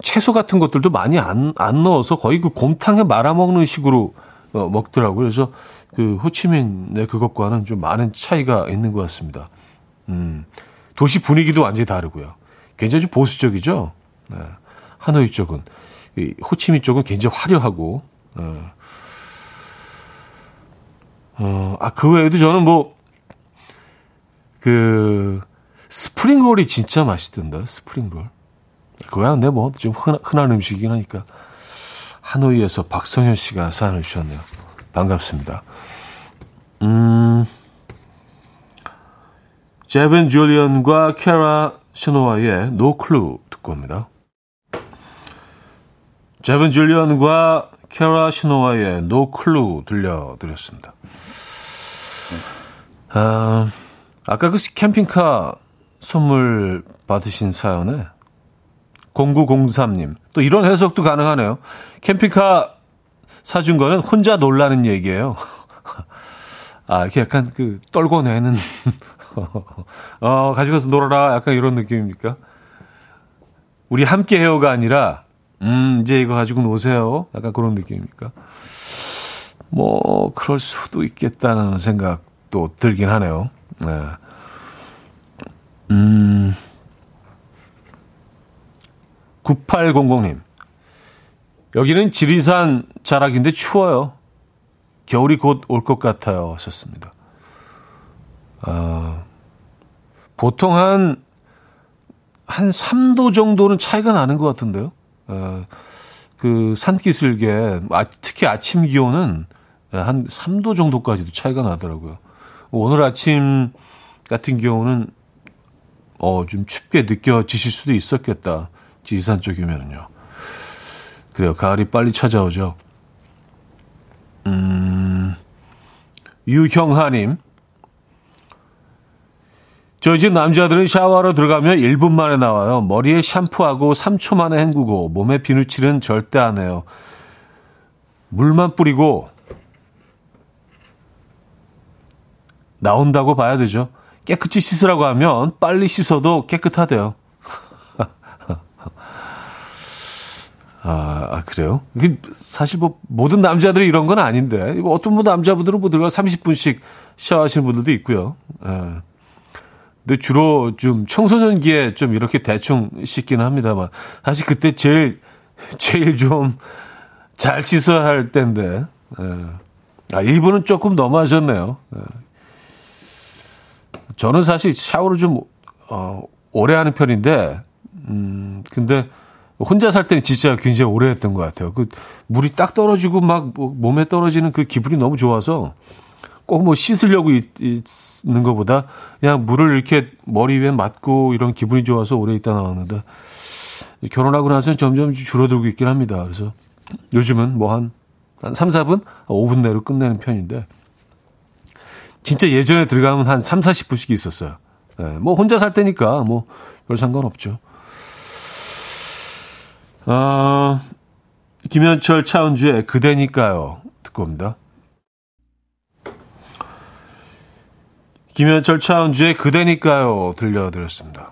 채소 같은 것들도 많이 안, 안 넣어서 거의 그 곰탕에 말아먹는 식으로 어, 먹더라고요. 그래서 그 호치민의 그것과는 좀 많은 차이가 있는 것 같습니다. 음, 도시 분위기도 완전히 다르고요. 굉장히 좀 보수적이죠. 네. 하노이 쪽은 이 호치민 쪽은 굉장히 화려하고. 네. 어, 아, 그 외에도 저는 뭐, 그, 스프링롤이 진짜 맛있던데, 스프링롤. 그거야, 근데 뭐, 좀 흔한, 흔한 음식이긴 하니까. 하노이에서 박성현 씨가 사연을 주셨네요. 반갑습니다. 음, 제븐 줄리언과 캐라 셔노와의 No Clue 듣고 옵니다. 제븐 줄리언과 캐라 셔노와의 No Clue 들려드렸습니다. 아, 아까 그 캠핑카 선물 받으신 사연에 0903님 또 이런 해석도 가능하네요. 캠핑카 사준 거는 혼자 놀라는 얘기예요. 아, 이렇게 약간 그 떨궈내는 어, 가지고서 놀아라. 약간 이런 느낌입니까? 우리 함께 해요가 아니라, 음, 이제 이거 가지고 노세요. 약간 그런 느낌입니까? 뭐, 그럴 수도 있겠다는 생각도 들긴 하네요. 네. 음, 9800님. 여기는 지리산 자락인데 추워요. 겨울이 곧 올 것 같아요. 하셨습니다. 어, 보통 한, 한 3도 정도는 차이가 나는 것 같은데요. 어, 그 산기슭에, 아, 특히 아침 기온은 한 3도 정도까지도 차이가 나더라고요. 오늘 아침 같은 경우는 어, 좀 춥게 느껴지실 수도 있었겠다. 지산 쪽이면은요. 그래요. 가을이 빨리 찾아오죠. 음, 유형하님. 저희 집 남자들은 샤워하러 들어가면 1분 만에 나와요. 머리에 샴푸하고 3초 만에 헹구고 몸에 비누칠은 절대 안 해요. 물만 뿌리고 나온다고 봐야 되죠. 깨끗이 씻으라고 하면 빨리 씻어도 깨끗하대요. 아, 아, 그래요? 이게 사실 뭐 모든 남자들이 이런 건 아닌데 어떤 분 남자분들은 뭐 들어가 30분씩 샤워하시는 분들도 있고요. 예. 근데 주로 좀 청소년기에 좀 이렇게 대충 씻기는 합니다만 사실 그때 제일 제일 좀 잘 씻어야 할 때인데 예. 아 이분은 조금 너무하셨네요. 예. 저는 사실 샤워를 좀 어, 오래 하는 편인데 음 근데 혼자 살 때는 진짜 굉장히 오래 했던 것 같아요. 그 물이 딱 떨어지고 막뭐 몸에 떨어지는 그 기분이 너무 좋아서 꼭 뭐 씻으려고 있, 는 것보다 그냥 물을 이렇게 머리 위에 맞고 이런 기분이 좋아서 오래 있다 나왔는데 결혼하고 나서는 점점 줄어들고 있긴 합니다. 그래서 요즘은 뭐 한, 한 3, 4분? 5분 내로 끝내는 편인데 진짜 예전에 들어가면 한 3, 40분씩 있었어요. 예, 뭐 혼자 살 때니까 뭐 별 상관없죠. 어, 김현철 차은주의 그대니까요. 듣고 옵니다. 김현철 차은주의 그대니까요. 들려드렸습니다.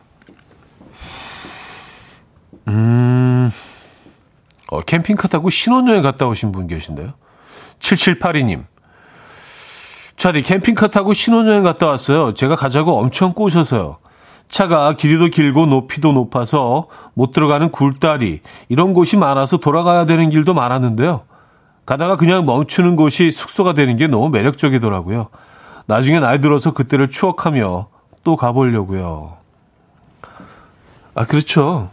음, 어, 캠핑카 타고 신혼여행 갔다 오신 분 계신데요. 7782님. 차디 캠핑카 타고 신혼여행 갔다 왔어요. 제가 가자고 엄청 꼬셔서요. 차가 길이도 길고 높이도 높아서 못 들어가는 굴다리 이런 곳이 많아서 돌아가야 되는 길도 많았는데요. 가다가 그냥 멈추는 곳이 숙소가 되는 게 너무 매력적이더라고요. 나중에 나이 들어서 그때를 추억하며 또 가보려고요. 아 그렇죠.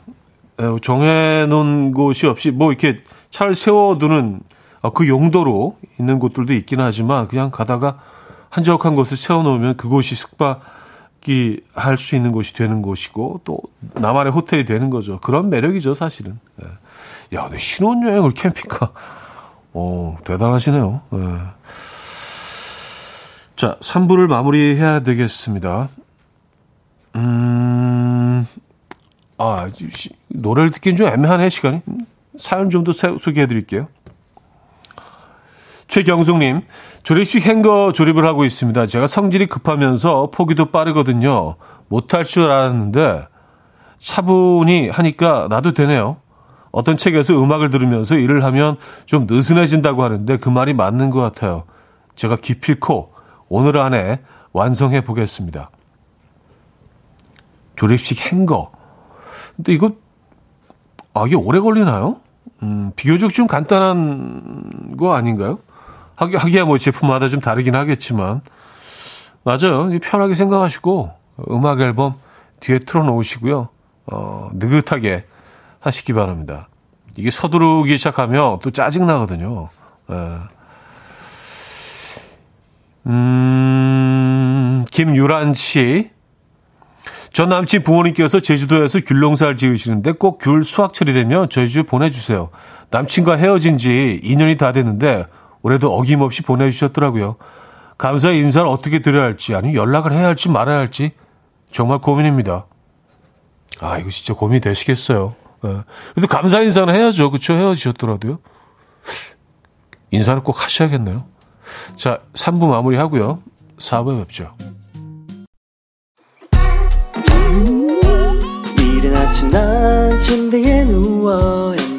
정해놓은 곳이 없이 뭐 이렇게 차를 세워두는 그 용도로 있는 곳들도 있긴 하지만 그냥 가다가 한적한 곳을 세워놓으면 그곳이 숙박 할 수 있는 곳이 되는 곳이고 또 나만의 호텔이 되는 거죠. 그런 매력이죠, 사실은. 예. 야, 근데 신혼여행을 캠핑카. 어, 대단하시네요. 예. 자, 3부를 마무리해야 되겠습니다. 음, 아, 노래를 듣기엔 좀 애매하네, 시간이. 사연 좀 더 소개해 드릴게요. 최경숙님, 조립식 행거 조립을 하고 있습니다. 제가 성질이 급하면서 포기도 빠르거든요. 못할 줄 알았는데 차분히 하니까 나도 되네요. 어떤 책에서 음악을 들으면서 일을 하면 좀 느슨해진다고 하는데 그 말이 맞는 것 같아요. 제가 기필코 오늘 안에 완성해 보겠습니다. 조립식 행거. 근데 이거, 아, 이게 오래 걸리나요? 음, 비교적 좀 간단한 거 아닌가요? 하기, 하기야 뭐 제품마다 좀 다르긴 하겠지만. 맞아요. 편하게 생각하시고 음악 앨범 뒤에 틀어 놓으시고요. 어, 느긋하게 하시기 바랍니다. 이게 서두르기 시작하면 또 짜증 나거든요. 예. 음, 김유란 씨. 전 남친 부모님께서 제주도에서 귤 농사를 지으시는데 꼭 귤 수확철이 되면 저희 집에 보내주세요. 남친과 헤어진 지 2년이 다 됐는데 올해도 어김없이 보내주셨더라고요. 감사의 인사를 어떻게 드려야 할지, 아니면 연락을 해야 할지 말아야 할지, 정말 고민입니다. 아, 이거 진짜 고민이 되시겠어요. 예. 그래도 감사 인사는 해야죠. 그쵸? 헤어지셨더라도요. 인사를 꼭 하셔야겠네요. 자, 3부 마무리 하고요. 4부에 뵙죠. 이른 아침 난 침대에 누워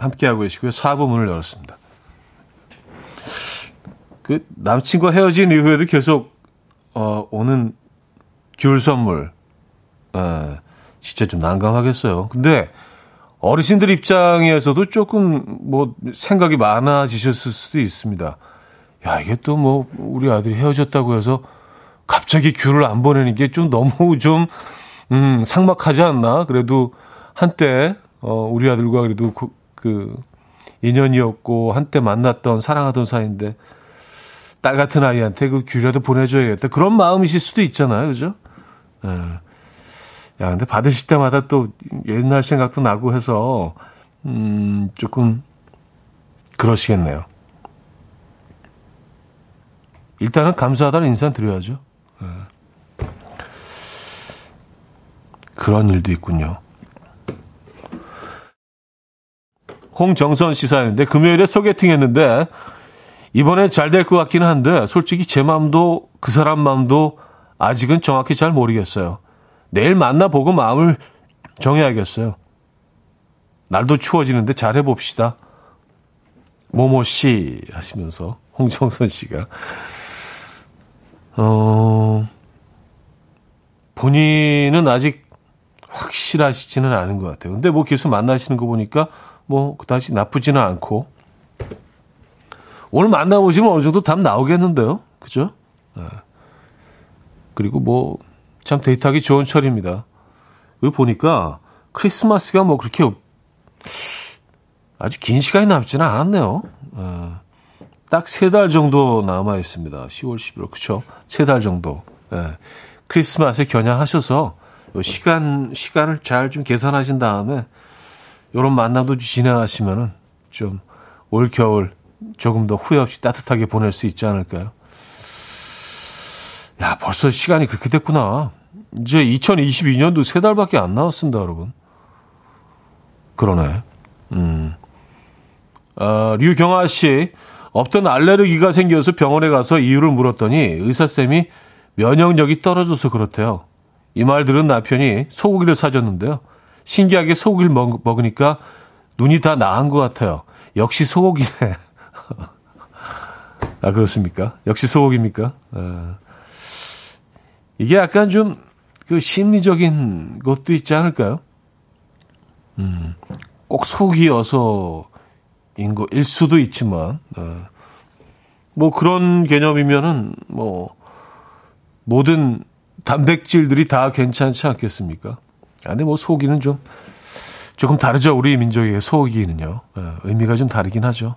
함께하고 계시고요. 4부 문을 열었습니다. 그 남친과 헤어진 이후에도 계속 어, 오는 귤 선물 에, 진짜 좀 난감하겠어요. 근데 어르신들 입장에서도 조금 뭐 생각이 많아지셨을 수도 있습니다. 야 이게 또 뭐 우리 아들이 헤어졌다고 해서 갑자기 귤을 안 보내는 게 좀 너무 좀 음, 상막하지 않나? 그래도 한때 어, 우리 아들과 그래도 그, 그 인연이었고 한때 만났던 사랑하던 사이인데 딸 같은 아이한테 그 귤이라도 보내줘야겠다 그런 마음이실 수도 있잖아요, 그죠? 예. 야, 근데 받으실 때마다 또 옛날 생각도 나고 해서 음, 조금 그러시겠네요. 일단은 감사하다는 인사 드려야죠. 예. 그런 일도 있군요. 홍정선 씨 사연인데 금요일에 소개팅 했는데 이번에 잘 될 것 같기는 한데 솔직히 제 마음도 그 사람 마음도 아직은 정확히 잘 모르겠어요. 내일 만나보고 마음을 정해야겠어요. 날도 추워지는데 잘해봅시다. 모모 씨 하시면서 홍정선 씨가 어 본인은 아직 확실하시지는 않은 것 같아요. 근데 뭐 계속 만나시는 거 보니까 뭐 그다지 나쁘지는 않고 오늘 만나보시면 어느 정도 답 나오겠는데요, 그죠? 네. 그리고 뭐 참 데이트하기 좋은 철입니다. 여기 보니까 크리스마스가 뭐 그렇게 아주 긴 시간이 남지는 않았네요. 어, 딱세 달 정도 남아 있습니다. 10월, 11월 그쵸? 세달 정도. 예. 크리스마스에 겨냥하셔서 시간 시간을 잘 좀 계산하신 다음에 이런 만남도 진행하시면은 좀 올 겨울 조금 더 후회 없이 따뜻하게 보낼 수 있지 않을까요? 야, 벌써 시간이 그렇게 됐구나. 이제 2022년도 세 달밖에 안 남았습니다, 여러분. 그러네. 음. 아, 류경아 씨, 없던 알레르기가 생겨서 병원에 가서 이유를 물었더니 의사쌤이 면역력이 떨어져서 그렇대요. 이 말 들은 남편이 소고기를 사줬는데요. 신기하게 소고기를 먹, 먹으니까 눈이 다 나은 것 같아요. 역시 소고기네. 아, 그렇습니까? 역시 소고기입니까? 아, 이게 약간 좀 그 심리적인 것도 있지 않을까요? 음, 꼭 소고기여서인 거일 수도 있지만, 아, 뭐 그런 개념이면은 뭐 모든 단백질들이 다 괜찮지 않겠습니까? 아, 근데 뭐 소고기는 좀 조금 다르죠. 우리 민족의 소고기는요. 예, 의미가 좀 다르긴 하죠.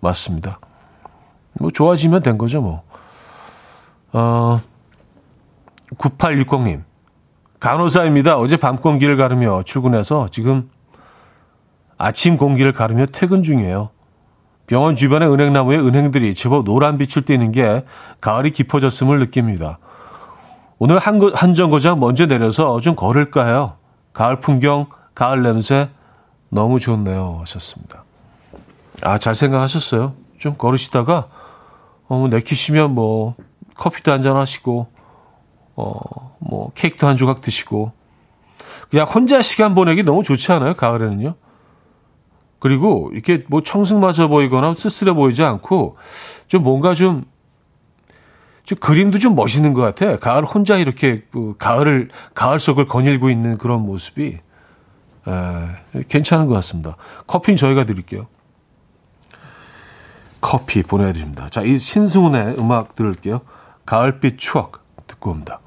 맞습니다. 뭐 좋아지면 된 거죠, 뭐. 어, 9860님. 간호사입니다. 어제 밤 공기를 가르며 출근해서 지금 아침 공기를 가르며 퇴근 중이에요. 병원 주변의 은행나무에 은행들이 제법 노란 빛을 띠는 게 가을이 깊어졌음을 느낍니다. 오늘 한, 한 정거장 먼저 내려서 좀 걸을까 해요. 가을 풍경, 가을 냄새 너무 좋네요. 하셨습니다. 아, 잘 생각하셨어요. 좀 걸으시다가, 어, 뭐 내키시면 뭐, 커피도 한잔 하시고, 어, 뭐, 케이크도 한 조각 드시고, 그냥 혼자 시간 보내기 너무 좋지 않아요? 가을에는요? 그리고 이렇게 뭐 청승맞아 보이거나 쓸쓸해 보이지 않고, 좀 뭔가 좀, 좀 그림도 좀 멋있는 것 같아. 가을 혼자 이렇게, 그 가을을, 가을 속을 거닐고 있는 그런 모습이, 에, 괜찮은 것 같습니다. 커피는 저희가 드릴게요. 커피 보내드립니다. 자, 이 신승훈의 음악 들을게요. 가을빛 추억 듣고 옵니다.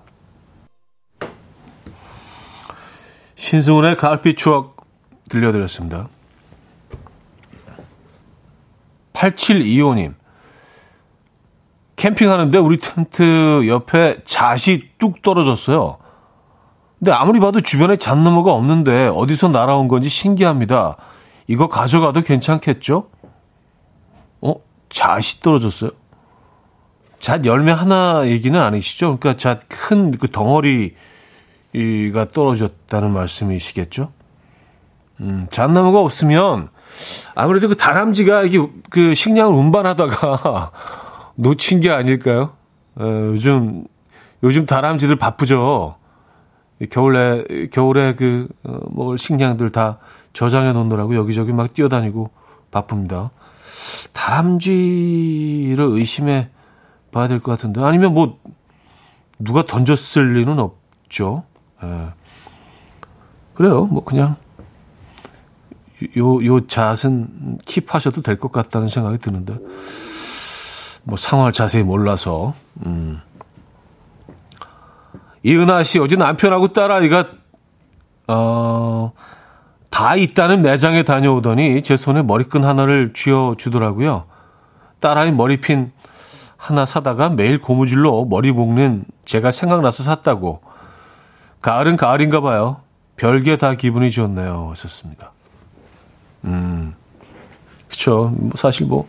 신승훈의 가을빛 추억 들려드렸습니다. 8725님. 캠핑하는데 우리 텐트 옆에 잣이 뚝 떨어졌어요. 근데 아무리 봐도 주변에 잣나무가 없는데 어디서 날아온 건지 신기합니다. 이거 가져가도 괜찮겠죠? 어? 잣이 떨어졌어요? 잣 열매 하나 얘기는 아니시죠? 그러니까 잣 큰 그 덩어리가 떨어졌다는 말씀이시겠죠? 음, 잣나무가 없으면 아무래도 그 다람쥐가 이게 그 식량을 운반하다가 놓친 게 아닐까요? 어, 요즘 요즘 다람쥐들 바쁘죠. 겨울에 겨울에 그 어, 식량들 다 저장해 놓느라고 여기저기 막 뛰어다니고 바쁩니다. 다람쥐를 의심해 봐야 될 것 같은데 아니면 뭐 누가 던졌을 리는 없죠. 예. 그래요. 뭐 그냥 요, 요 잣은 킵하셔도 될 것 같다는 생각이 드는데, 뭐 상황을 자세히 몰라서, 음. 이은하 씨, 어제 남편하고 딸아이가, 어, 다 있다는 매장에 다녀오더니 제 손에 머리끈 하나를 쥐어 주더라고요. 딸아이 머리핀 하나 사다가 매일 고무줄로 머리 묶는 제가 생각나서 샀다고. 가을은 가을인가 봐요. 별게 다 기분이 좋네요. 하셨습니다. 음, 그쵸. 뭐 사실 뭐,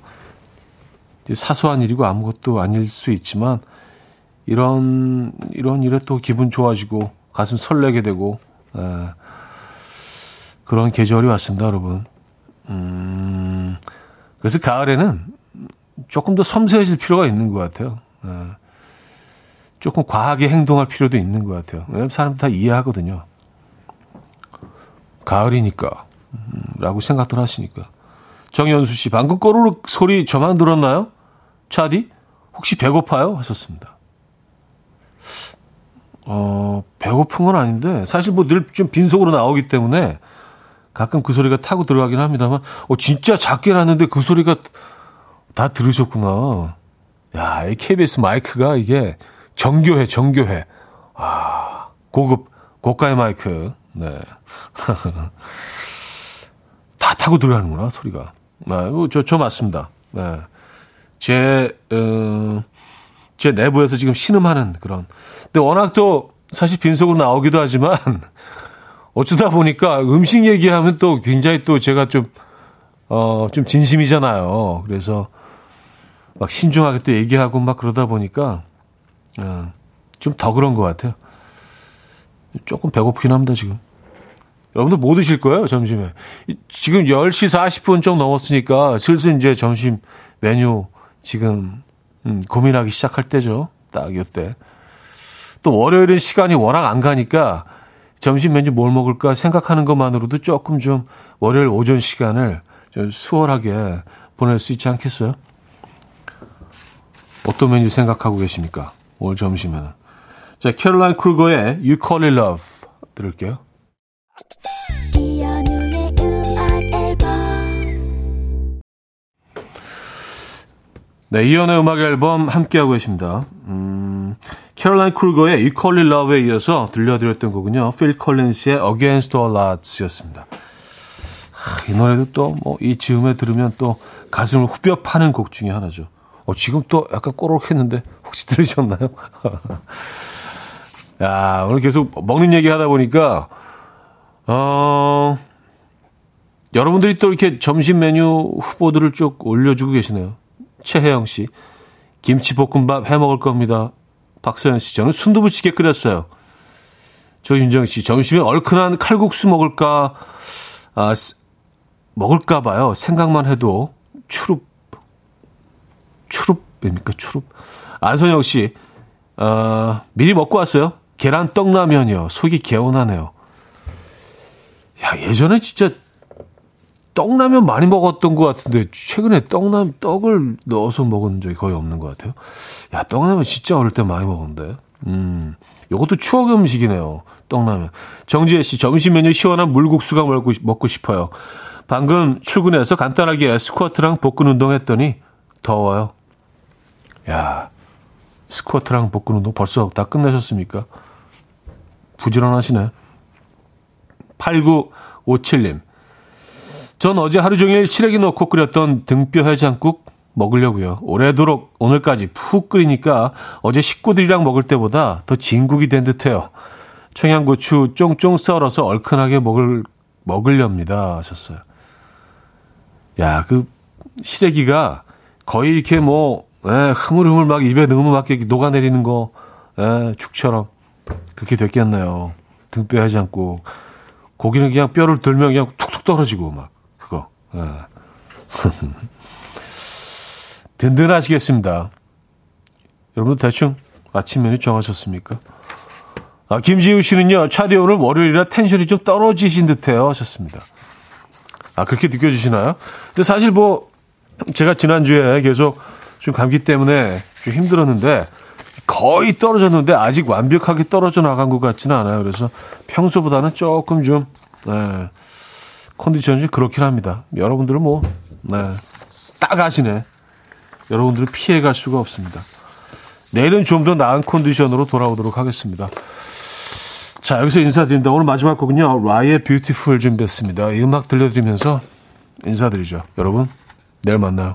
사소한 일이고 아무것도 아닐 수 있지만, 이런, 이런 일에 또 기분 좋아지고, 가슴 설레게 되고, 에, 그런 계절이 왔습니다, 여러분. 음, 그래서 가을에는 조금 더 섬세해질 필요가 있는 것 같아요. 에, 조금 과하게 행동할 필요도 있는 것 같아요. 왜냐면 사람들 다 이해하거든요. 가을이니까. 라고 생각들 하시니까. 정연수 씨, 방금 꼬르륵 소리 저만 들었나요? 차디? 혹시 배고파요? 하셨습니다. 어, 배고픈 건 아닌데, 사실 뭐 늘 좀 빈속으로 나오기 때문에 가끔 그 소리가 타고 들어가긴 합니다만, 어, 진짜 작게 났는데 그 소리가 다 들으셨구나. 야, 이 KBS 마이크가 이게 정교해, 정교해. 아, 고급, 고가의 마이크. 네. 다 타고 들어가는구나, 소리가. 네, 저, 저 맞습니다. 네. 제, 어, 제 내부에서 지금 신음하는 그런. 근데 워낙 또 사실 빈속으로 나오기도 하지만 어쩌다 보니까 음식 얘기하면 또 굉장히 또 제가 좀, 어, 좀 진심이잖아요. 그래서 막 신중하게 또 얘기하고 막 그러다 보니까, 어, 좀 더 그런 것 같아요. 조금 배고프긴 합니다, 지금. 여러분들 뭐 드실 거예요, 점심에? 지금 10시 40분 좀 넘었으니까 슬슬 이제 점심 메뉴 지금, 음, 고민하기 시작할 때죠. 딱 이때. 또 월요일은 시간이 워낙 안 가니까 점심 메뉴 뭘 먹을까 생각하는 것만으로도 조금 좀 월요일 오전 시간을 좀 수월하게 보낼 수 있지 않겠어요? 어떤 메뉴 생각하고 계십니까? 오늘 점심에는. 자, 캐롤라인 크루거의 You Call It Love 들을게요. 네, 이현우의 음악 앨범 함께하고 계십니다. 음, 캐롤라인 크루거의 You Call It Love에 이어서 들려드렸던 곡은요. 필 컬린스의 Against All Odds였습니다. 하, 이 노래도 또 뭐 이 즈음에 들으면 또 가슴을 후벼 파는 곡 중에 하나죠. 어, 지금 또 약간 꼬록 했는데 혹시 들으셨나요? 야, 오늘 계속 먹는 얘기 하다 보니까, 어, 여러분들이 또 이렇게 점심 메뉴 후보들을 쭉 올려주고 계시네요. 최혜영 씨. 김치볶음밥 해 먹을 겁니다. 박서연 씨. 저는 순두부찌개 끓였어요. 조윤정 씨. 점심에 얼큰한 칼국수 먹을까, 아, 먹을까 봐요. 생각만 해도 추룹. 추룹입니까? 추룹. 안선영 씨. 어, 미리 먹고 왔어요. 계란 떡라면이요. 속이 개운하네요. 야, 예전에 진짜 떡라면 많이 먹었던 것 같은데, 최근에 떡라면, 떡을 넣어서 먹은 적이 거의 없는 것 같아요. 야, 떡라면 진짜 어릴 때 많이 먹었는데. 음, 요것도 추억 음식이네요. 떡라면. 정지혜 씨, 점심 메뉴 시원한 물국수가 먹고, 먹고 싶어요. 방금 출근해서 간단하게 스쿼트랑 복근 운동 했더니 더워요. 야, 스쿼트랑 복근 운동 벌써 다 끝내셨습니까? 부지런하시네. 8957님. 전 어제 하루 종일 시래기 넣고 끓였던 등뼈 해장국 먹으려고요. 오래도록 오늘까지 푹 끓이니까 어제 식구들이랑 먹을 때보다 더 진국이 된 듯해요. 청양고추 쫑쫑 썰어서 얼큰하게 먹을 먹으렵니다. 하셨어요. 야, 그 시래기가 거의 이렇게 뭐 예, 흐물흐물 막 입에 넣으면 막 이렇게 녹아내리는 거 예, 죽처럼 그렇게 됐겠네요. 등뼈 하지 않고 고기는 그냥 뼈를 들면 그냥 툭툭 떨어지고 막 예. 든든하시겠습니다. 여러분 대충 아침 메뉴 정하셨습니까? 아, 김지우 씨는요, 차디 오늘 월요일이라 텐션이 좀 떨어지신 듯해요. 하셨습니다. 아, 그렇게 느껴지시나요? 근데 사실 뭐, 제가 지난주에 계속 좀 감기 때문에 좀 힘들었는데, 거의 떨어졌는데 아직 완벽하게 떨어져 나간 것 같지는 않아요. 그래서 평소보다는 조금 좀 네, 컨디션이 좀 그렇긴 합니다. 여러분들은 뭐 네, 딱 아시네. 여러분들은 피해갈 수가 없습니다. 내일은 좀 더 나은 컨디션으로 돌아오도록 하겠습니다. 자, 여기서 인사드립니다. 오늘 마지막 곡은요. 라이의 뷰티풀 준비했습니다. 이 음악 들려드리면서 인사드리죠. 여러분, 내일 만나요.